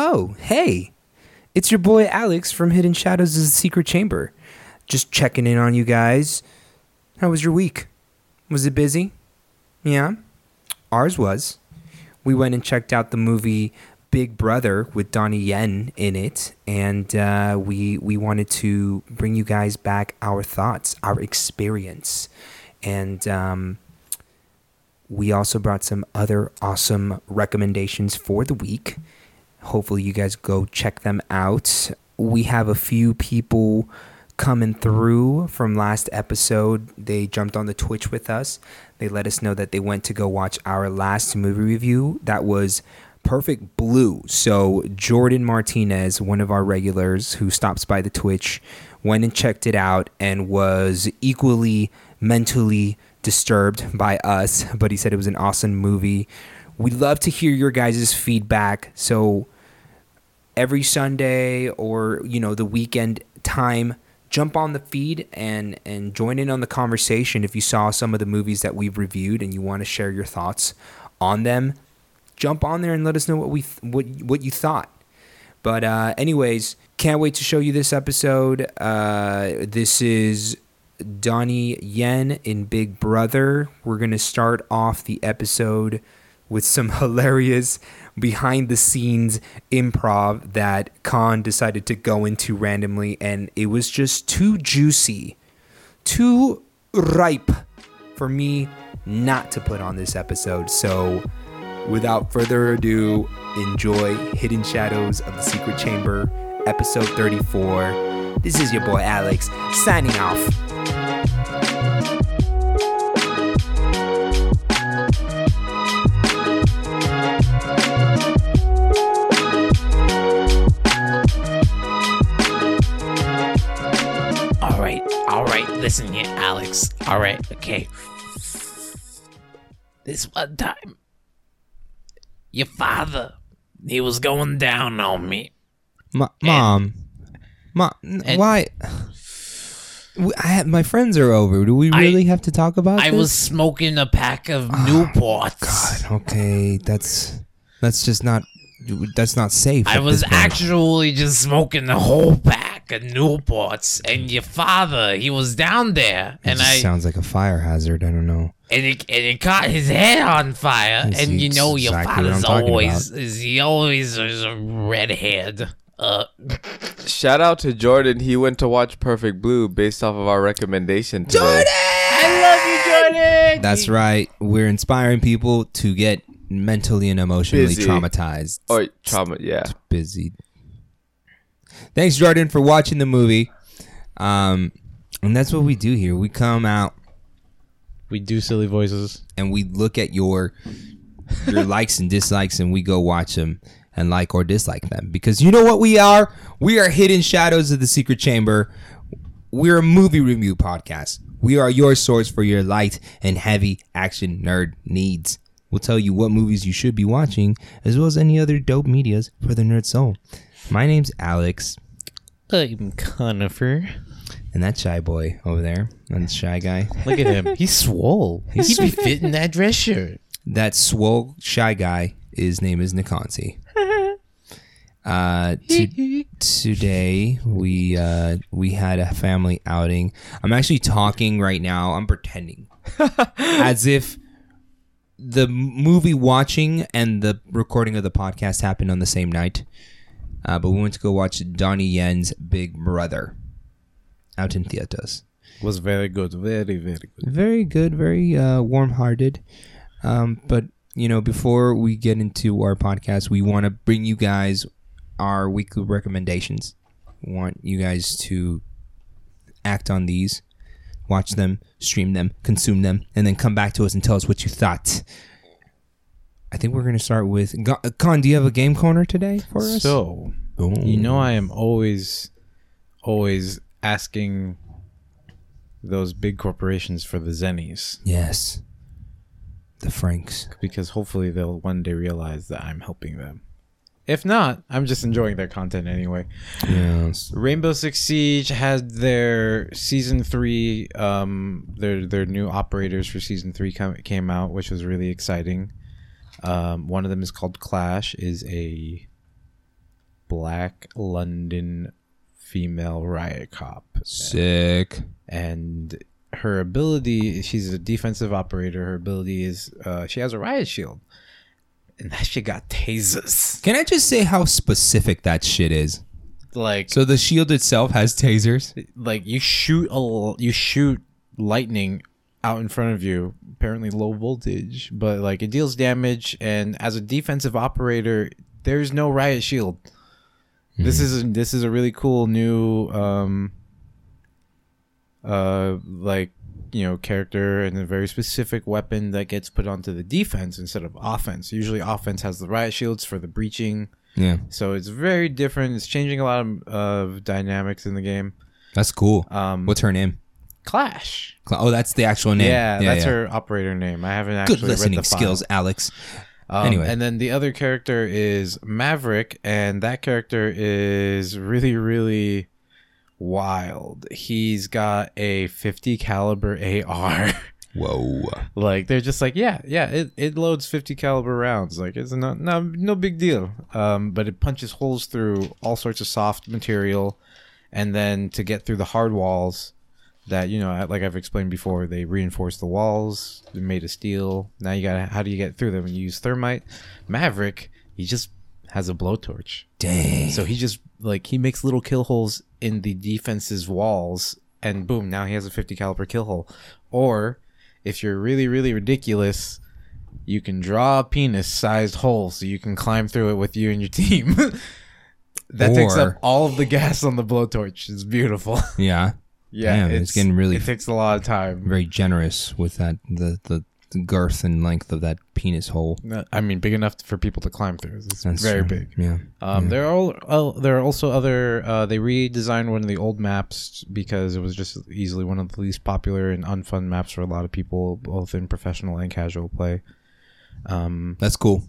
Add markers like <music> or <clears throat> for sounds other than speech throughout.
Oh, hey. It's your boy Alex from Hidden Shadows' of The Secret Chamber. Just checking in on you guys. How was your week? Was it busy? Yeah? Ours was. We went and checked out the movie Big Brother with Donnie Yen in it, and uh, we we wanted to bring you guys back our thoughts, our experience, and um, we also brought some other awesome recommendations for the week. Hopefully, you guys go check them out. We have a few people coming through from last episode. They jumped on the Twitch with us. They let us know that they went to go watch our last movie review. That was Perfect Blue. So, Jordan Martinez, one of our regulars who stops by the Twitch, went and checked it out and was equally mentally disturbed by us, but he said it was an awesome movie. We'd love to hear your guys' feedback. So, every Sunday or, you know, the weekend time, jump on the feed and and join in on the conversation if you saw some of the movies that we've reviewed and you want to share your thoughts on them. Jump on there and let us know what we th- what what you thought. But uh anyways can't wait to show you this episode. Uh this is Donnie Yen in Big Brother. We're going to start off the episode with some <laughs> hilarious behind the scenes improv that Khan decided to go into randomly, and it was just too juicy, too ripe for me not to put on this episode. So, without further ado, enjoy Hidden Shadows of the Secret Chamber, episode 34. This is your boy Alex signing off. Listen here, Alex. All right, okay. This one time, your father, he was going down on me. Mom, mom, why? I have, my friends are over. Do we I- really have to talk about I this? was smoking a pack of oh, Newports. God, okay, that's that's just not that's not safe. I was actually just smoking the whole pack of Newports, and your father, he was down there, It and just I sounds like a fire hazard. I don't know. and it, and it caught his head on fire. That's and you know your exactly what I'm father's talking always is he always is a redhead. Uh, Shout out to Jordan. He went to watch Perfect Blue based off of our recommendation today. I love you, Jordan. That's right. We're inspiring people to get mentally and emotionally Busy. traumatized. Or trauma, yeah. busy. Thanks, Jordan, for watching the movie. Um, and that's what we do here. We come out We do silly voices. and we look at your your <laughs> likes and dislikes, and we go watch them and like or dislike them. Because you know what we are? We are Hidden Shadows of the Secret Chamber. We're a movie review podcast. We are your source for your light and heavy action nerd needs. We'll tell you what movies you should be watching, as well as any other dope medias for the nerd soul. My name's Alex, I'm Conifer. and that shy boy over there, that shy guy. Look at him. <laughs> He's swole. He'd be fitting that dress shirt. That swole shy guy, his name is Nikonsi. <laughs> Uh, <laughs> to, today we uh, we had a family outing. I'm actually talking right now. I'm pretending as if the movie watching and the recording of the podcast happened on the same night. Uh, but we went to go watch Donnie Yen's Big Brother out in theaters. Was very good. Very, very good. Very good, very uh, warm-hearted. Um, but you know, before we get into our podcast, we want to bring you guys our weekly recommendations. We want you guys to act on these, watch them, stream them, consume them, and then come back to us and tell us what you thought. I think we're gonna start with Con. Uh, do you have a game corner today for us? So, Ooh. you know, I am always, always asking those big corporations for the Zennies yes, the Franks. because hopefully they'll one day realize that I'm helping them. If not, I'm just enjoying their content anyway. Yes. Rainbow Six Siege had their season three, um, their their new operators for season three come, came out, which was really exciting. Um, one of them is called Clash, is a black London female riot cop. Sick. and her ability she's a defensive operator her ability is uh, she has a riot shield and that shit got tasers Can I just say how specific that shit is? like So the shield itself has tasers. like you shoot a l- you shoot lightning out in front of you apparently low voltage but like it deals damage and as a defensive operator there's no riot shield this is this is a really cool new um uh like you know character and a very specific weapon that gets put onto the defense instead of offense usually offense has the riot shields for the breaching Yeah, so it's very different it's changing a lot of, of dynamics in the game that's cool. um What's her name? clash Cla- Oh, that's the actual name. yeah, that's her operator name i haven't actually Good read listening skills, Alex. Um, Anyway. and then the other character is Maverick, and that character is really, really wild. He's got a 50 caliber AR. <laughs> Whoa. like they're just like, yeah, yeah, it, it loads 50 caliber rounds. Like it's not no no big deal. Um, but it punches holes through all sorts of soft material, and then to get through the hard walls. That you know, like I've explained before, they reinforce the walls. They're made of steel. Now you got to how do you get through them? You use thermite. Maverick, he just has a blowtorch. Dang. So he just like he makes little kill holes in the defense's walls, and boom, now he has a 50 caliber kill hole. Or if you're really really ridiculous, you can draw a penis-sized hole so you can climb through it with you and your team. <laughs> that takes up all of the gas on the blowtorch. It's beautiful. yeah. <laughs> yeah, Damn, it's getting really- It takes a lot of time. Very generous with that the, the the girth and length of that penis hole. I mean, big enough for people to climb through. It's That's very true. big. Yeah. Um, There are all, there are also other. Uh, they redesigned one of the old maps because it was just easily one of the least popular and unfun maps for a lot of people, both in professional and casual play. Um, That's cool.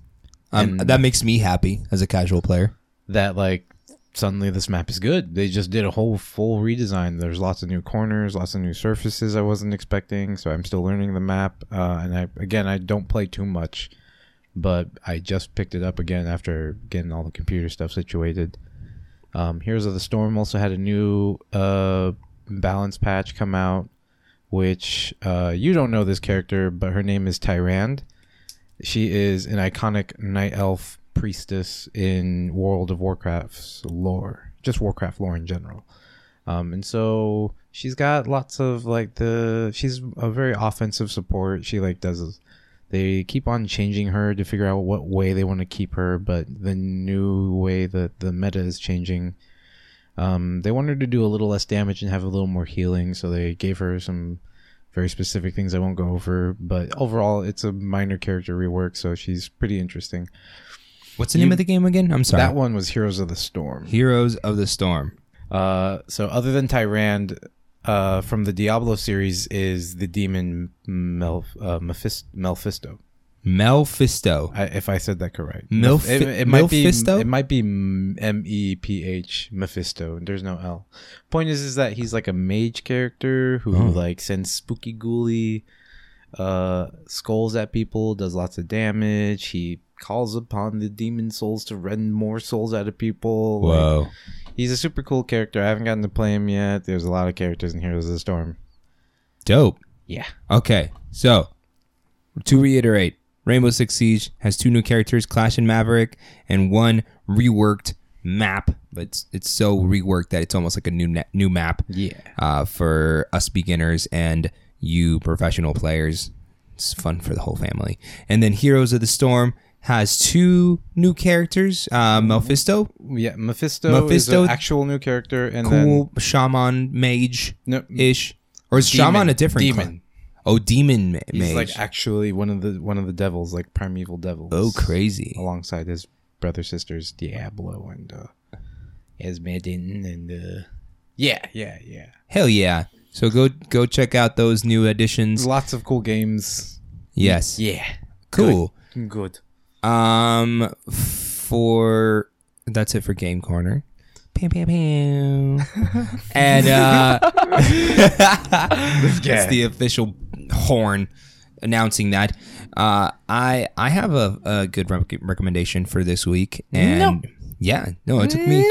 Um, that makes me happy as a casual player. that like suddenly this map is good. They just did a whole full redesign. There's lots of new corners, lots of new surfaces I wasn't expecting. So I'm still learning the map. Uh, and I again I don't play too much, but I just picked it up again after getting all the computer stuff situated. Um, Heroes of the Storm also had a new uh, balance patch come out, which uh, you don't know this character, but her name is Tyrande. She is an iconic night elf priestess in World of Warcraft's lore, just Warcraft lore in general. Um, and so she's got lots of like the she's a very offensive support. She like does they keep on changing her to figure out what way they want to keep her, but the new way that the meta is changing, um, they want her to do a little less damage and have a little more healing. So they gave her some very specific things I won't go over, but overall it's a minor character rework, so she's pretty interesting. What's the name of the game again? I'm sorry. That one was Heroes of the Storm. Heroes of the Storm. Uh, so other than Tyrande, uh, from the Diablo series is the demon Mel uh, Mephis- Mephisto. Melfisto. I, if I said that correct, Milf- it, it might be it might be M E P H Mephisto. There's no L. Point is, is that he's like a mage character who Oh. like sends spooky ghouly uh skulls at people, does lots of damage. He calls upon the demon souls to rend more souls out of people. Like, Whoa. He's a super cool character. I haven't gotten to play him yet. There's a lot of characters in Heroes of the Storm. Dope. Yeah. Okay, so to reiterate, Rainbow Six Siege has two new characters, Clash and Maverick, and one reworked map. But it's, it's so reworked that it's almost like a new new map Yeah. uh, for us beginners and you professional players. It's fun for the whole family. And then Heroes of the Storm has two new characters, uh, Mephisto, Yeah. Mephisto, Mephisto- is an actual new character, and cool shaman mage then no, ish, or is Demon. shaman a different Demon. clan? Oh, demon ma- he's mage. like actually one of the one of the devils, like primeval devils. oh, crazy. Alongside his brother sisters Diablo and uh, Azmodan and uh, yeah, yeah, yeah. Hell yeah! So go go check out those new additions. lots of cool games. Yes, Yeah. cool. Good. Um, for that's it for Game Corner. Pam pam pam. and uh, <laughs> that's the official horn announcing that. Uh, I I have a, a good rec- recommendation for this week, and Yeah, no, it took me.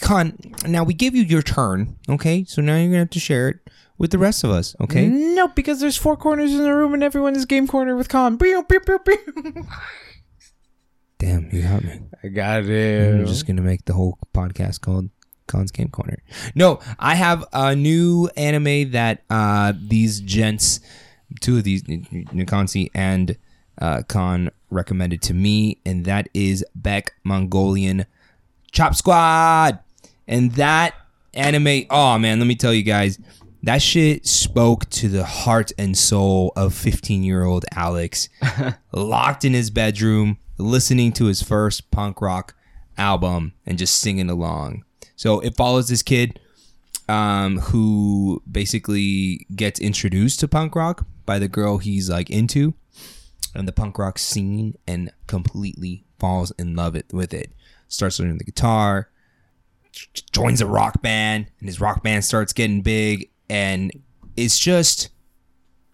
Con, now we give you your turn, okay? So now you're gonna have to share it with the rest of us, okay? No, because there's four corners in the room and everyone is game corner with Con. <laughs> Pew, pew, pew, pew. Damn, you got me. I got it. just gonna make the whole podcast called Con's Game Corner. No, I have a new anime that uh, these gents, two of these, Nikonsi and uh, Con, recommended to me, and that is Beck Mongolian Chop Squad. And that anime, oh man, let me tell you guys, that shit spoke to the heart and soul of 15 year old Alex, <laughs> locked in his bedroom, listening to his first punk rock album and just singing along. So it follows this kid um, who basically gets introduced to punk rock by the girl he's like into and the punk rock scene and completely falls in love it, with it. Starts learning the guitar, joins a rock band, and his rock band starts getting big. And it's just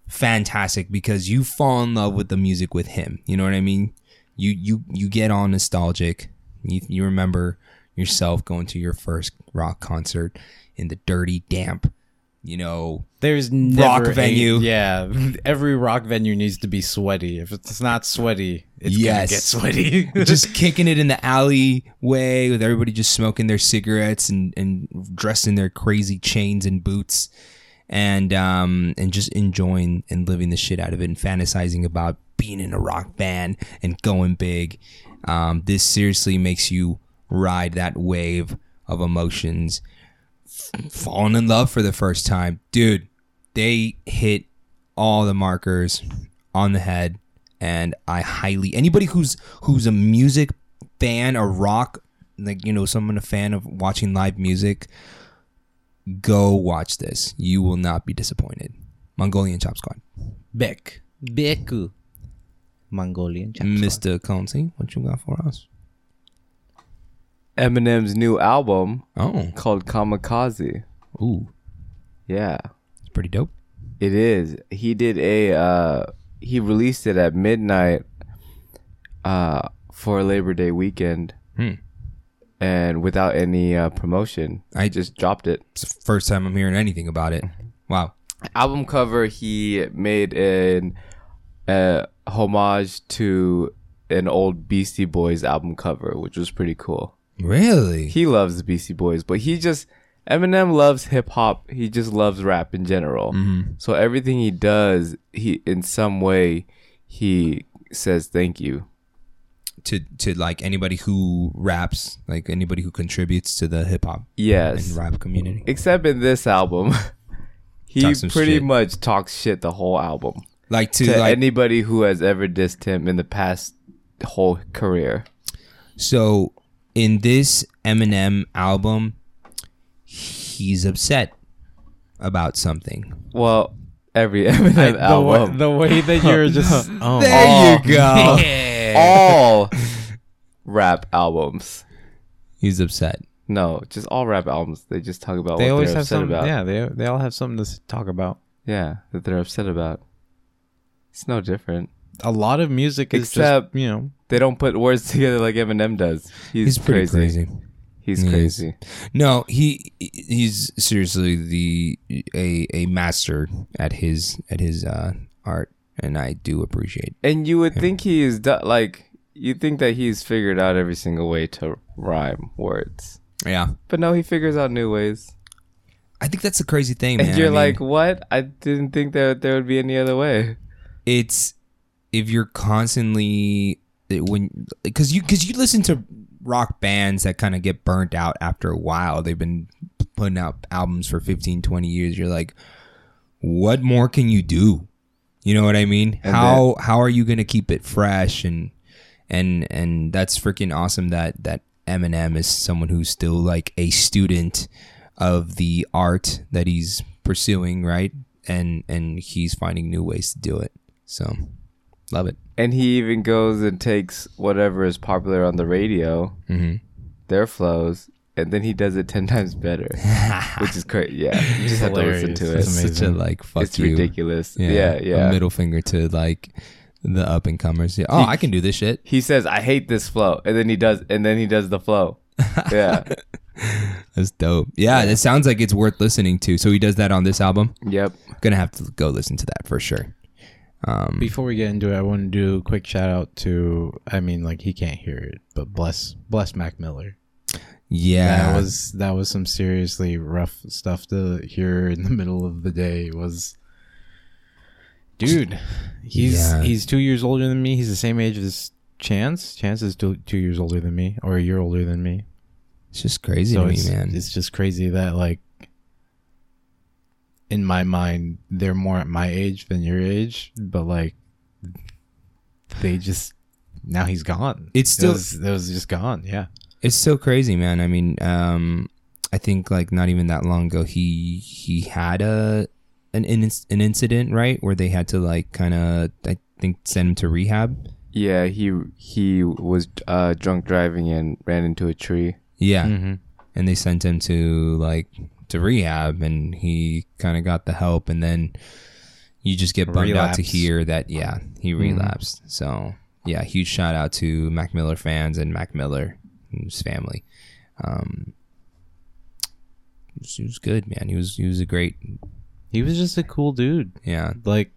fantastic because you fall in love with the music with him. You know what I mean? You you you get all nostalgic. You you remember yourself going to your first rock concert in the dirty, damp, you know, There's never a- venue. yeah, <laughs> every rock venue needs to be sweaty. If it's not sweaty, it's Yes. gonna get sweaty. <laughs> <laughs> just kicking it in the alleyway with everybody just smoking their cigarettes and, and dressed in their crazy chains and boots and um and just enjoying and living the shit out of it and fantasizing about being in a rock band and going big. Um, this seriously makes you ride that wave of emotions. F- falling in love for the first time, dude. They hit all the markers on the head and I highly anybody who's who's a music fan or rock like you know someone a fan of watching live music go watch this you will not be disappointed Mongolian Chop Squad Beck. Beku. Mongolian chap. Mr. Consi what you got for us Eminem's new album oh called Kamikaze. ooh Yeah, it's pretty dope it is. He did a uh he released it at midnight uh for Labor Day weekend. Hmm. And without any uh, promotion, I- I just dropped it. it's the first time I'm hearing anything about it wow album cover he made an uh, homage to an old Beastie Boys album cover, which was pretty cool. really He loves the Beastie Boys, but he just Eminem loves hip hop. He just loves rap in general. So everything he does, he in some way he says thank you. to to like anybody who raps like anybody who contributes to the hip hop Yes. and rap community Except in this album, <laughs> he pretty shit. much talks shit the whole album like to, to like anybody who has ever dissed him in the past whole career. So in this Eminem album, he's upset about something. Well, every <laughs> Eminem the, album, way, the way that you're <laughs> just <laughs> oh. There you go. all rap albums. He's upset. No, just all rap albums. They just talk about they what always they're have upset something. about. Yeah, they they all have something to talk about. Yeah, that they're upset about. It's no different. A lot of music is Except- just you know They don't put words <laughs> together like Eminem does. He's, He's pretty crazy. crazy. He's He is. crazy. No, he he's seriously the a a master at his at his uh, art, and I do appreciate. And you would think he is do- like you think that he's figured out every single way to rhyme words, Yeah, but no, he figures out new ways. I think that's the crazy thing, man. And you're I mean, like, what? I didn't think that there would be any other way. It's if you're constantly when because you because you listen to rock bands that kind of get burnt out after a while. They've been putting out albums for 15 20 years. You're like what more can you do? You know what i mean? And how how are you going to keep it fresh? And and and that's freaking awesome that that eminem is someone who's still like a student of the art that he's pursuing right? And and he's finding new ways to do it so love it And he even goes and takes whatever is popular on the radio, mm-hmm. their flows, and then he does it ten <laughs> times better, <laughs> which is crazy. Yeah, you just have to listen to it. It's It's, such a like fuck it's you ridiculous. Yeah, yeah. a middle finger to like The up and comers. Yeah. Oh, I can do this shit. He says, "I hate this flow," and then he does, and then he does the flow. <laughs> Yeah. That's dope. Yeah, it sounds like it's worth listening to. So he does that on this album. yep. Gonna have to go listen to that for sure. Um, Before we get into it, I want to do a quick shout out to. I mean, like he can't hear it, but bless bless Mac Miller. yeah, That was that was some seriously rough stuff to hear in the <laughs> middle of the day. Was dude, he's Yeah. he's two years older than me. He's the same age as Chance. Chance is two, two years older than me, or a year older than me. it's just crazy so to me, man. it's just crazy that like in my mind they're more at my age than your age, but like they just now he's gone. It's still- it was, it was just gone. Yeah. It's so crazy, man. I mean, um, I think like not even that long ago, he he had a an in, an incident right where they had to like kind of I think send him to rehab. Yeah. He he was uh, drunk driving and ran into a tree. Yeah, Mm-hmm. and they sent him to like to rehab, and he kind of got the help, and then you just get bummed out to hear that yeah he relapsed. So yeah, huge shout out to Mac Miller fans and Mac Miller and his family. Um, he was, he was good, man. He was he was a great He was just a cool dude. yeah Like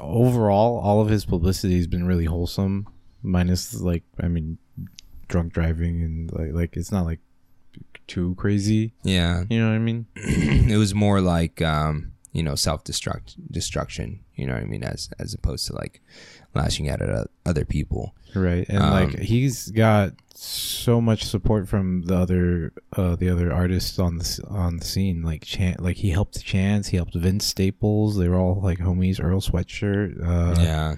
overall, all of his publicity has been really wholesome. Minus like, I mean, drunk driving and like, like it's not like too crazy. yeah. You know what I mean? <clears throat> it was more like um you know self destruct destruction. You know what I mean as as opposed to like lashing out at uh, other people. Right, and Um, like he's got so much support from the other uh the other artists on the on the scene. Like Chan, like he helped Chance, he helped Vince Staples. They were all like homies. Earl Sweatshirt. Uh, yeah.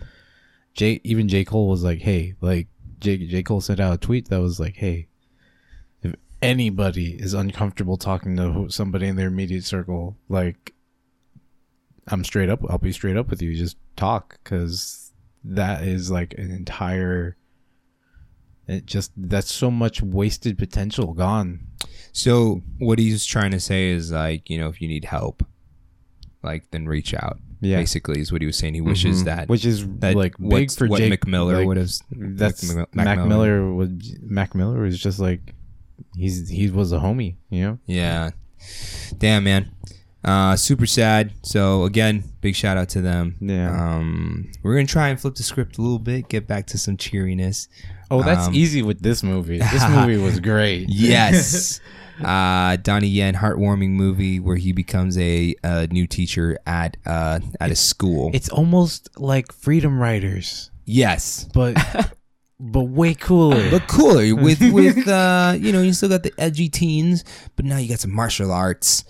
J even J Cole was like, hey, like J J Cole sent out a tweet that was like, hey, anybody is uncomfortable talking to somebody in their immediate circle, like, I'm straight up. I'll be straight up with you. Just talk, because that is like an entire. It just that's so much wasted potential gone. So what he's trying to say is like, you know, if you need help, like then reach out. Yeah. Basically is what he was saying. He wishes mm-hmm. that which is that like big for what Jake Mac Miller like, would have That's Mac- Mac, Mac Miller. was Mac Miller was just like he's he was a homie, you know. Yeah. Damn man. Uh super sad. So again, big shout out to them. Yeah. Um we're gonna try and flip the script a little bit, get back to some cheeriness. Oh, that's Um, easy with this movie. This <laughs> movie was great. <laughs> Yes. uh, Donnie Yen, heartwarming movie where he becomes a, a new teacher at uh, at a school. It's almost like Freedom Writers, yes, but <laughs> but way cooler. but cooler <laughs> with with uh, you know you still got the edgy teens, but now you got some martial arts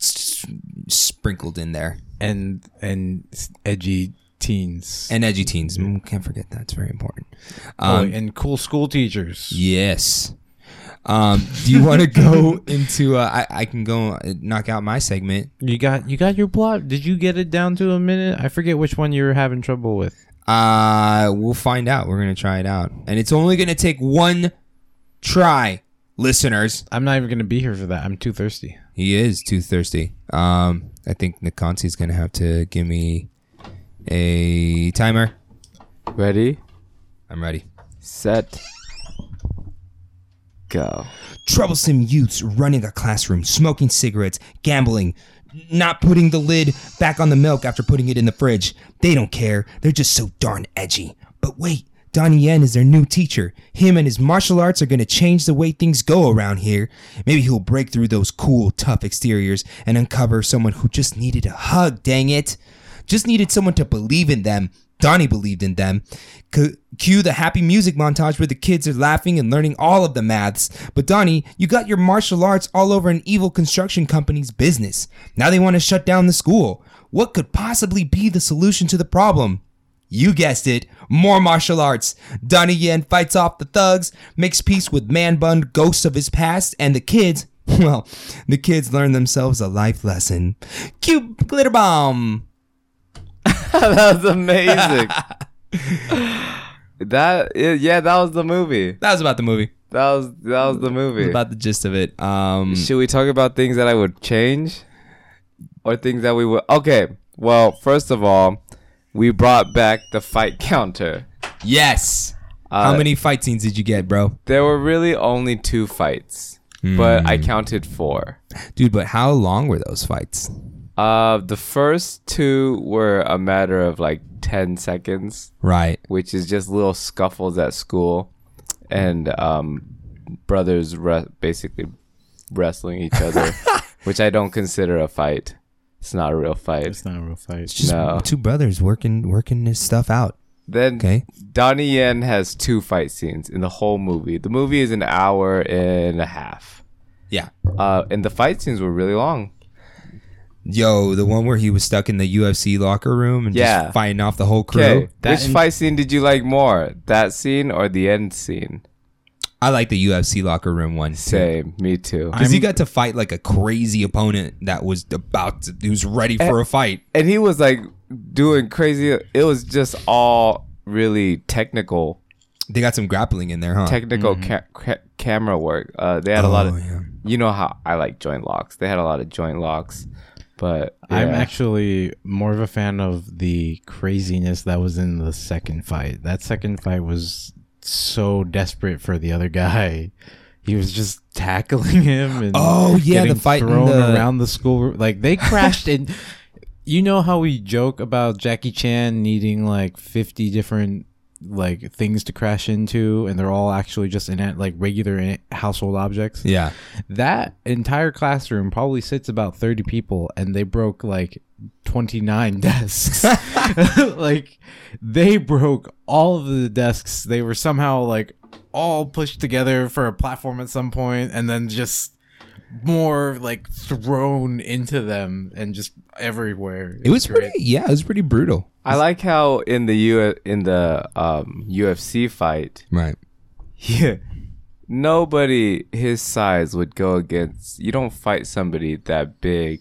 s- sprinkled in there and and edgy teens. and edgy teens. Mm, can't forget that; it's very important. Oh, Um, and cool school teachers. Yes. Um, do you want to go <laughs> into? Uh, I I can go uh, knock out my segment. You got you got your plot. Did you get it down to a minute? I forget which one you were having trouble with. Uh, we'll find out. We're gonna try it out, and it's only gonna take one try, listeners. I'm not even gonna be here for that. I'm too thirsty. He is too thirsty. Um, I think Nikonsi's gonna have to give me a timer. Ready, I'm ready. set, go. Troublesome youths running a classroom, smoking cigarettes, gambling, not putting the lid back on the milk after putting it in the fridge. They don't care. They're just so darn edgy. But wait, Donnie Yen is their new teacher. Him and his martial arts are going to change the way things go around here. Maybe he'll break through those cool, tough exteriors and uncover someone who just needed a hug, dang it. Just needed someone to believe in them. Donnie believed in them. Cue the happy music montage where the kids are laughing and learning all of the maths. But Donnie, you got your martial arts all over an evil construction company's business. Now they want to shut down the school. What could possibly be the solution to the problem? You guessed it, more martial arts. Donnie Yen fights off the thugs, makes peace with man bun ghosts of his past, and the kids, <laughs> well, the kids learn themselves a life lesson. Cue glitter bomb. <laughs> that was amazing. <laughs> that yeah, that was the movie. That was about the movie. That was that was the movie. About the gist of it. Um, Should we talk about things that I would change, or things that we would? Okay. Well, first of all, we brought back the fight counter. Yes. Uh, How many fight scenes did you get, bro? There were really only two fights, but I counted four. Dude, but how long were those fights? Uh, the first two were a matter of like 10 seconds, Right. which is just little scuffles at school and um, brothers re- basically wrestling each other, <laughs> which I don't consider a fight. It's not a real fight. It's not a real fight. It's just No. two brothers working working this stuff out. Then Okay. Donnie Yen has two fight scenes in the whole movie. The movie is an hour and a half. Yeah. Uh, and the fight scenes were really long. Yo, the one where he was stuck in the UFC locker room and Yeah. just fighting off the whole crew. Okay, That which in- fight scene did you like more? That scene or the end scene? I like the UFC locker room one. Same, me too. Because he got to fight like a crazy opponent that was about to, he was ready for a fight. and he was like doing crazy. It was just all really technical, They got some grappling in there, huh? technical ca- ca- camera work. Uh, they had a lot Oh, of, yeah. you know how I like joint locks. They had a lot of joint locks, but I'm actually more of a fan of the craziness that was in the second fight. That second fight was so desperate for the other guy. He was just tackling <laughs> him and Oh, yeah, the getting fight thrown the- around the school. Like they crashed in. <laughs> You know how we joke about Jackie Chan needing like 50 different like things to crash into, and they're all actually just in like regular household objects. Yeah. That entire classroom probably sits about 30 people and they broke like 29 <laughs> desks. <laughs> like they broke all of the desks. They were somehow like all pushed together for a platform at some point and then just more like thrown into them and just everywhere. It was pretty, yeah, it was pretty brutal. I like how in the U in the um, UFC fight, Right. yeah, nobody his size would go against. You don't fight somebody that big.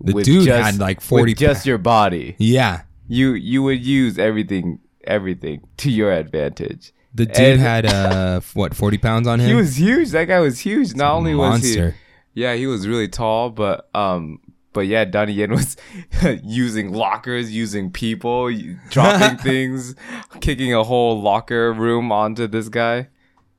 The dude had, like, 40 with just your body. Yeah. You you would use everything everything to your advantage. The dude And- had, uh, what, 40 pounds on him? He was huge. That guy was huge. Not only was monster. he, yeah, he was really tall, but um, but yeah, Donnie Yen was <laughs> using lockers, using people, dropping <laughs> things, kicking a whole locker room onto this guy.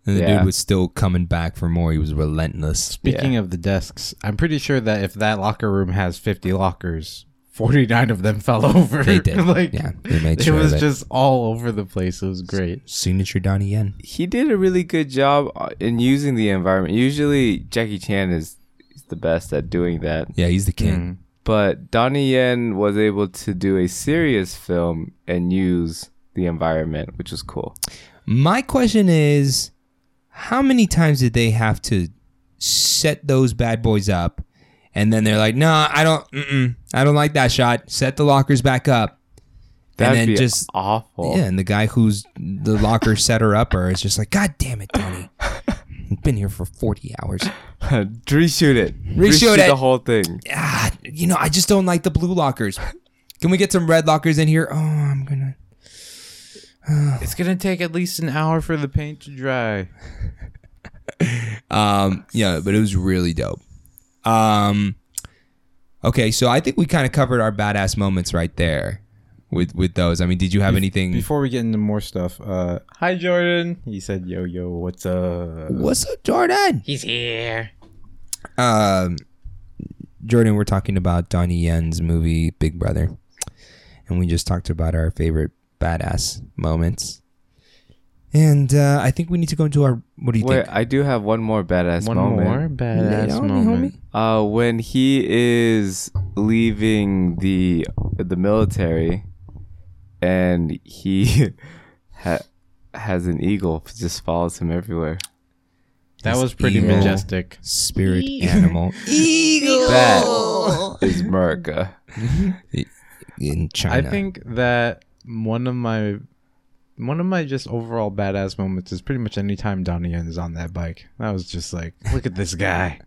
and the yeah. dude was still coming back for more. He was relentless. Speaking of the desks, I'm pretty sure that if that locker room has 50 lockers, 49 of them <laughs> fell over. They did. like, yeah. They made it sure was of it. just all over the place. It was great. signature Donnie Yen. He did a really good job uh, in using the environment. Usually, Jackie Chan is, is the best at doing that. Yeah, he's the king. Mm. But Donnie Yen was able to do a serious film and use the environment, which was cool. My question is, how many times did they have to set those bad boys up, and then they're like, "No, I don't, mm-mm, I don't like that shot. Set the lockers back up." That'd and then be just awful. yeah, and the guy who's the locker setter upper is just like, "God damn it, Donnie, I've <laughs> been here for forty hours." <laughs> reshoot it. Reshoot it. the whole thing. Ah, you know, I just don't like the blue lockers. Can we get some red lockers in here? Oh, I'm gonna. It's going to take at least an hour for the paint to dry. <laughs> Um, yeah, but it was really dope. Um, okay, so I think we kind of covered our badass moments right there with with those. I mean, did you have anything? Before we get into more stuff, uh, hi Jordan. He said, "Yo, yo, what's up?" What's up, Jordan? He's here. Um, Jordan, we're talking about Donnie Yen's movie Big Brother, and we just talked about our favorite badass moments. And uh, I think we need to go into our. What do you Wait, think? I do have one more badass One moment. more badass on me, moment. homie. Uh, when he is leaving the the military, and he <laughs> ha- has an eagle just follows him everywhere. That This was pretty eagle. majestic. Spirit animal <laughs> Eagle. That is America. <laughs> in China. I think that one of my one of my just overall badass moments is pretty much anytime Donnie Yen is on that bike. That was just like, look at this guy.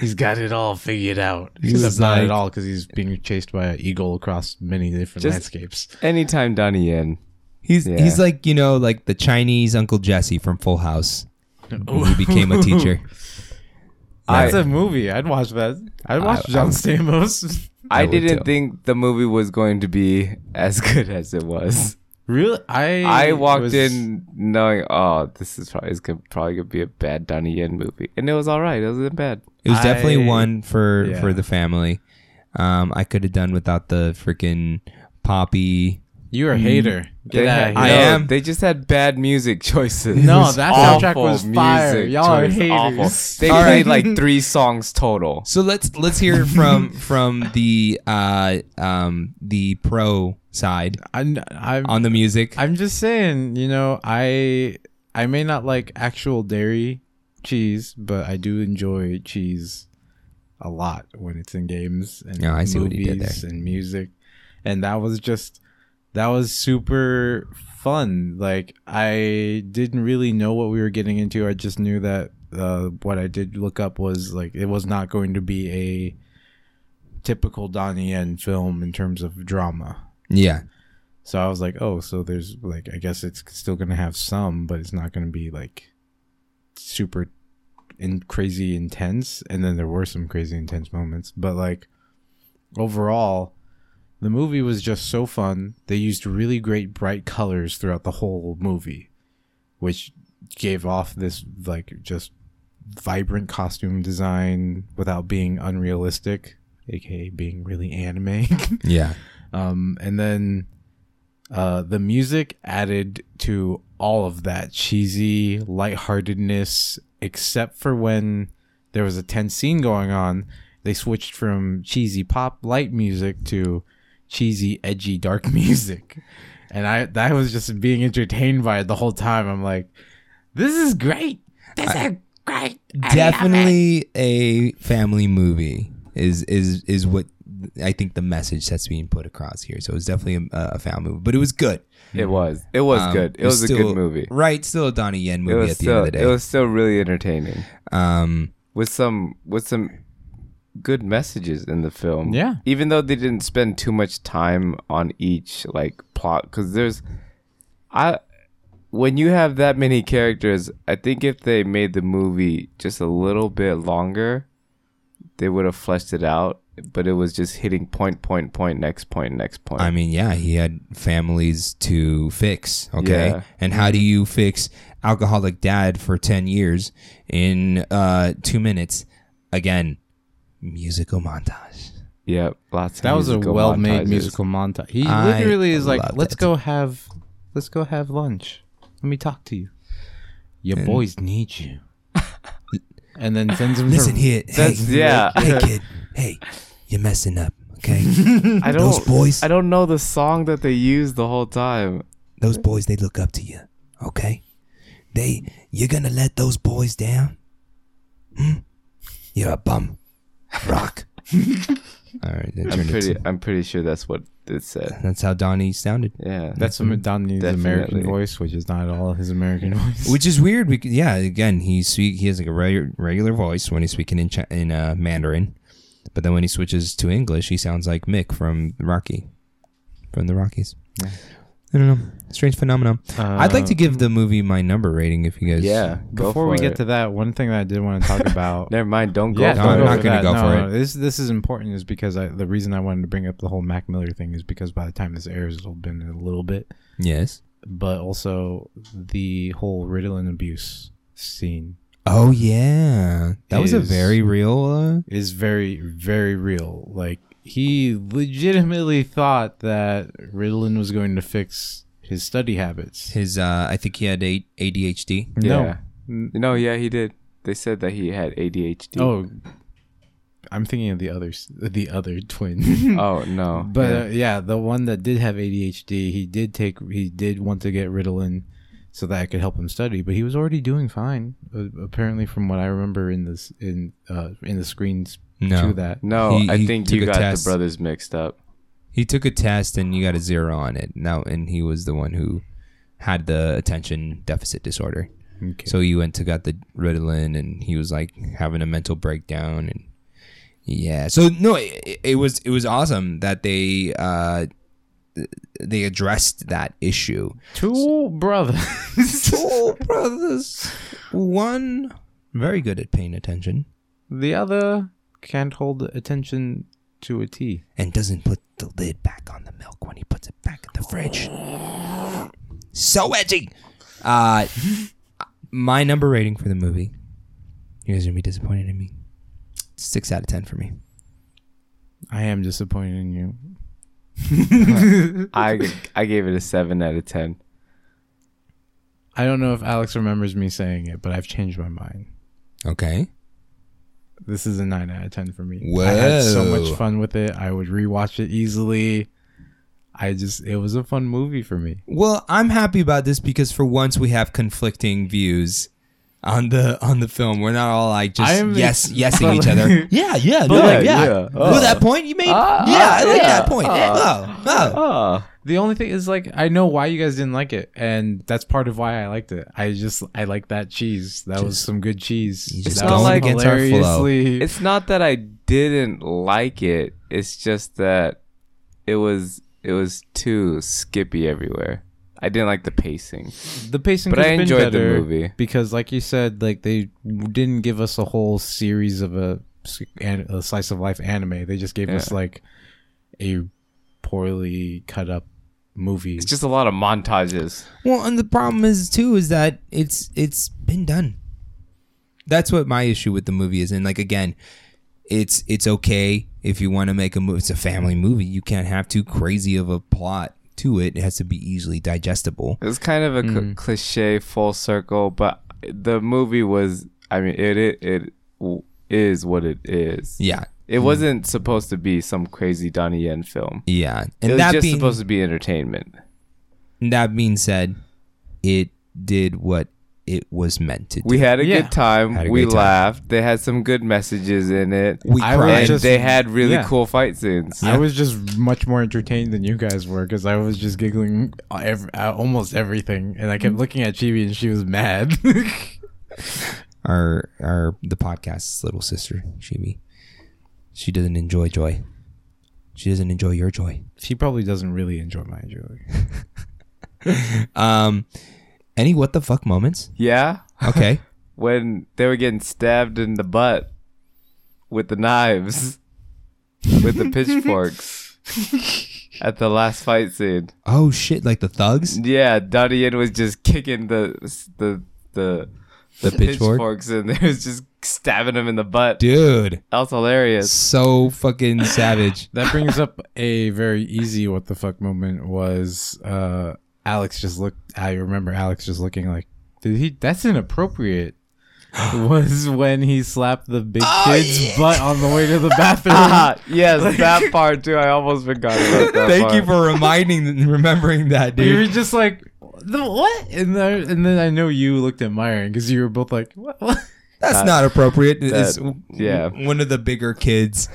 He's got it all figured out. He Except was not like- at all because he's being chased by an eagle across many different Just- landscapes. Anytime Donnie Yen. He's Yeah. he's like you know like the Chinese Uncle Jesse from Full House when he <laughs> became a teacher. That's I- a movie. I'd watch that. I'd watch I- John I- Stamos. <laughs> I, would didn't too. think the movie was going to be as good as it was. Really, I I walked was- in knowing, oh, this is probably, it's gonna, probably gonna be a bad Donnie Yen movie, and it was all right. It wasn't bad. It was definitely I- one for yeah. for the family. Um, I could have done without the freaking poppy. You're a hater. Get They out had- of Mm. I no, am. They just had bad music choices. No, It was that soundtrack was fire. music Y'all are choice, haters. awful. They All played right. like three songs total. So let's let's hear from <laughs> from the uh um the pro side I'm, I'm, on the music. I'm just saying, you know, I I may not like actual dairy cheese, but I do enjoy cheese a lot when it's in games and Yeah, I see what he did movies and music. And that was just that was super fun. Like I didn't really know what we were getting into. I just knew that uh, what I did look up was like it was not going to be a typical Donnie Yen film in terms of drama. yeah, So I was like, oh, so there's like, I guess it's still gonna have some, but it's not gonna be like super in crazy intense. And then there were some crazy intense moments, but like overall, the movie was just so fun. They used really great bright colors throughout the whole movie, which gave off this like just vibrant costume design without being unrealistic, aka being really anime. <laughs> yeah. Um, and then uh, the music added to all of that cheesy lightheartedness, except for when there was a tense scene going on. They switched from cheesy pop light music to cheesy edgy dark <laughs> music, and I that was just being entertained by it the whole time. I'm like, this is great. This is great. Definitely a family movie is is is what I think the message that's being put across here. So it was definitely a, a family movie, but it was good. It was. It was Um, good. It was, a still- good movie. right? Still a Donnie Yen It movie was at the still. end of the day. It was still really entertaining um, with some with some good messages in the film. Yeah. Even though they didn't spend too much time on each like plot, because there's, I, when you have that many characters, I think if they made the movie just a little bit longer, they would have fleshed it out. But it was just hitting point, point, point, next point, next point. I mean, yeah, he had families to fix. Okay, Yeah. and how do you fix alcoholic dad for ten years in uh, two minutes? Again, musical montage. yeah, lots. Of That was a well-made montages. musical montage. He I literally is like, "Let's it. go have, let's go have lunch. Let me talk to you. Your And- boys need you." <laughs> and then sends him. Listen to, here, hey, yeah. hey kid, <laughs> hey, you're messing up. Okay, <laughs> I don't. those boys, I don't know the song that they used the whole time. those boys, they look up to you. Okay, they, you're gonna let those boys down? Hmm? You're a bum. Rock. <laughs> All right, that I'm pretty. into- I'm pretty sure that's what it said. that's how Donnie sounded. Yeah, That's some Donnie's American voice, which is not at all his American <laughs> voice. which is weird because yeah again he speak he has like a regular regular voice when he's speaking in Ch- in uh, Mandarin but then when he switches to English he sounds like Mick from Rocky from the Rockies I don't know strange phenomenon I'd like to um, give the movie my number rating if you guys yeah. go Before for we get to that, one thing that I did want to talk <laughs> about. never mind. Don't go. yeah, for no, I'm not gonna go no, for no, it. This this is important is because I the reason I wanted to bring up the whole Mac Miller thing is because by the time this airs, it'll been a little bit, yes but also the whole Ritalin abuse scene oh yeah that was a Is- very real uh, is very very real. Like he legitimately thought that Ritalin was going to fix his study habits. his uh I think he had a- ADHD Yeah. No. No, yeah, he did. They said that he had ADHD. Oh, I'm thinking of the others, the other twin. <laughs> oh no. But yeah. uh, yeah, the one that did have ADHD, he did take, he did want to get Ritalin so that I could help him study, but he was already doing fine. Uh, apparently, from what I remember in this in uh in the screens no to that. no, he- I he think took you a got test. the brothers mixed up. he took a test and you got a zero on it now and he was the one who had the attention deficit disorder Okay. So he went to got the Ritalin, and he was like having a mental breakdown, and yeah. So no, it, it was it was awesome that they uh they addressed that issue. Two brothers. <laughs> Two brothers, one very good at paying attention. the other can't hold attention to a T. and doesn't put the lid back on the milk when he puts it back in the fridge. So edgy. Uh, my number rating for the movie. You guys are gonna be disappointed in me. Six out of ten for me. I am disappointed in you. <laughs> I I gave it a seven out of ten. I don't know if Alex remembers me saying it, but I've changed my mind. Okay. This is a nine out of ten for me. I had so much fun with it. I would rewatch it easily. I just it was a fun movie for me. Well, I'm happy about this because for once we have conflicting views on the on the film. We're not all like just I am yes ex- <laughs> yesing but each other. Yeah, yeah, no, But like, yeah. yeah. Oh, Oh. that point you made? Ah, yeah, ah, I like yeah. that point. Ah. Oh, oh. The only thing is like I know why you guys didn't like it, and that's part of why I liked it. I just I like that cheese. That was some good cheese. you just That going was against our flow. hilariously- it's not that I didn't like it. It's just that it was it was too skippy everywhere. I didn't like the pacing. the pacing, But I been enjoyed the movie. because, like you said, like they didn't give us a whole series of a, s- an- a slice of life anime. They just gave us like a poorly cut up movie. It's just a lot of montages. Well, and the problem is too is that it's it's been done. That's what my issue with the movie is, and like again, it's it's okay if you want to make a movie. It's a family movie. You can't have too crazy of a plot to it. It has to be easily digestible. It's kind of a cl- mm. cliche full circle, but the movie was. I mean, it it, it w- is what it is. Yeah, It wasn't supposed to be some crazy Donnie Yen film. yeah. It And was that just being supposed to be entertainment. that being said, it did what it was meant to do. We had a Yeah. good time. A we great time. laughed. They had some good messages in it. we I cried. just- they had really yeah. cool fight scenes. I was just much more entertained than you guys were because I was just giggling ev- uh, almost everything, and I kept looking at Chibi and she was mad. <laughs> our our the podcast's little sister, Chibi. She doesn't enjoy joy. She doesn't enjoy your joy. she probably doesn't really enjoy my joy. <laughs> Um, any what the fuck moments? Yeah, Okay. <laughs> when they were getting stabbed in the butt with the knives, with the <laughs> pitchforks at the last fight scene. oh shit! Like the thugs. Yeah, Donnie Yen was just kicking the the the The pitchfork? pitchforks and <laughs> they was just stabbing him in the butt. Dude, That was hilarious. so fucking savage. That brings up a very easy what the fuck moment was uh Alex just looked I remember Alex just looking like did he that's inappropriate. <sighs> was when he slapped the big kid's butt on the way to the <laughs> bathroom. Ah, <laughs> yes, that part too. I almost forgot about that. <laughs> Thank you for reminding, and remembering that, dude. you were just like the what? And then, and then I know you looked at Myron because you were both like, what? what? That's That- not appropriate. It's that- yeah. one of the bigger kids.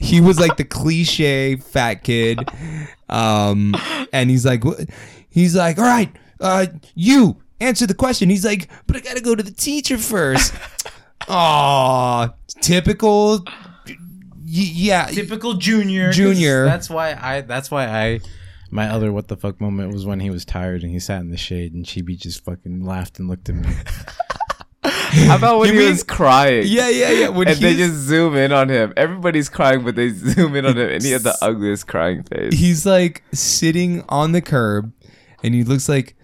He was like the cliche fat kid, um, and he's like, what? He's like, all right, uh, you answer the question. He's like, but I gotta go to the teacher first. <laughs> Aw, typical. y- Yeah, Typical junior. 'cause Junior. That's why I. That's why I. My other what the fuck moment was when he was tired and he sat in the shade and Chibi just fucking laughed and looked at me. <laughs> How about when You he mean- was crying? yeah, yeah, yeah. When and they he's- just zoom in on him. Everybody's crying, but they zoom in on him, and he had the <laughs> ugliest crying face. he's like sitting on the curb and he looks like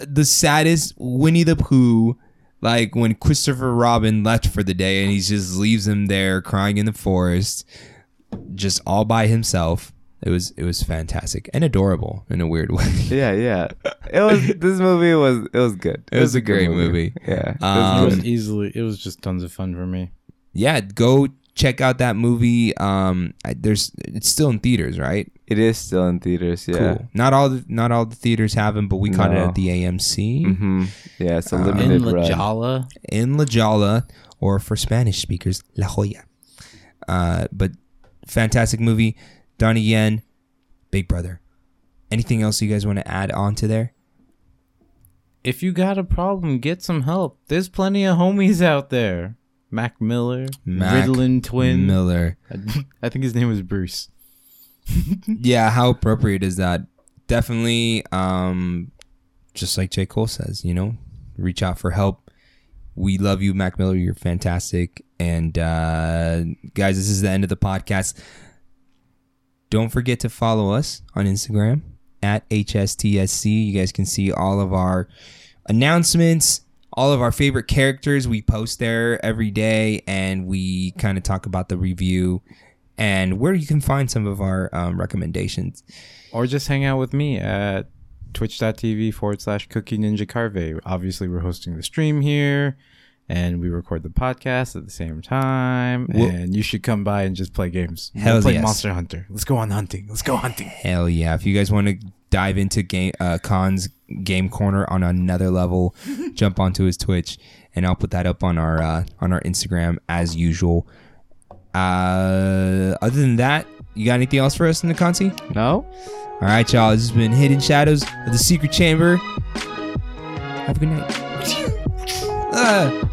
the saddest Winnie the Pooh like when Christopher Robin left for the day and he just leaves him there crying in the forest just all by himself it was it was fantastic and adorable in a weird <laughs> way Yeah, yeah. It was. This movie was. It was good. It was a great movie. Yeah. it was Um, it was easily. It was just tons of fun for me. yeah go check out that movie um I- there's it's still in theaters right it is still in theaters. Yeah. cool not all the, not all the theaters have them but we caught it at the AMC Mm-hmm. Yeah, it's a Uh, limited In La run. In La Jolla, or for Spanish speakers, La Jolla. Uh, but fantastic movie. Donnie Yen, Big Brother. Anything else you guys want to add on to there? if you got a problem, get some help. There's plenty of homies out there. Mac Miller, Mac Ritalin twin. Miller. I, <laughs> I think his name was Bruce. <laughs> Yeah, how appropriate is that? Definitely, um, just like J. Cole says, you know, reach out for help. We love you, Mac Miller. You're fantastic. And uh, guys, this is the end of the podcast. Don't forget to follow us on Instagram at HSTSC. You guys can see all of our announcements, all of our favorite characters. We post there every day and we kind of talk about the review and where you can find some of our um, recommendations. Or just hang out with me at twitch.tv forward slash cookie ninja carve. Obviously, we're hosting the stream here and we record the podcast at the same time. Well- and you should come by and just play games. We'll Hell play yes. Monster Hunter. Let's go on hunting. Let's go hunting. Hell yeah. If you guys want to dive into game uh Khan's game corner on another level, <laughs> jump onto his Twitch and I'll put that up on our uh on our Instagram as usual. Uh other than that, you got anything else for us in the Conti? No? All right, y'all. This has been Hidden Shadows of the Secret Chamber. Have a good night. <laughs> Ah.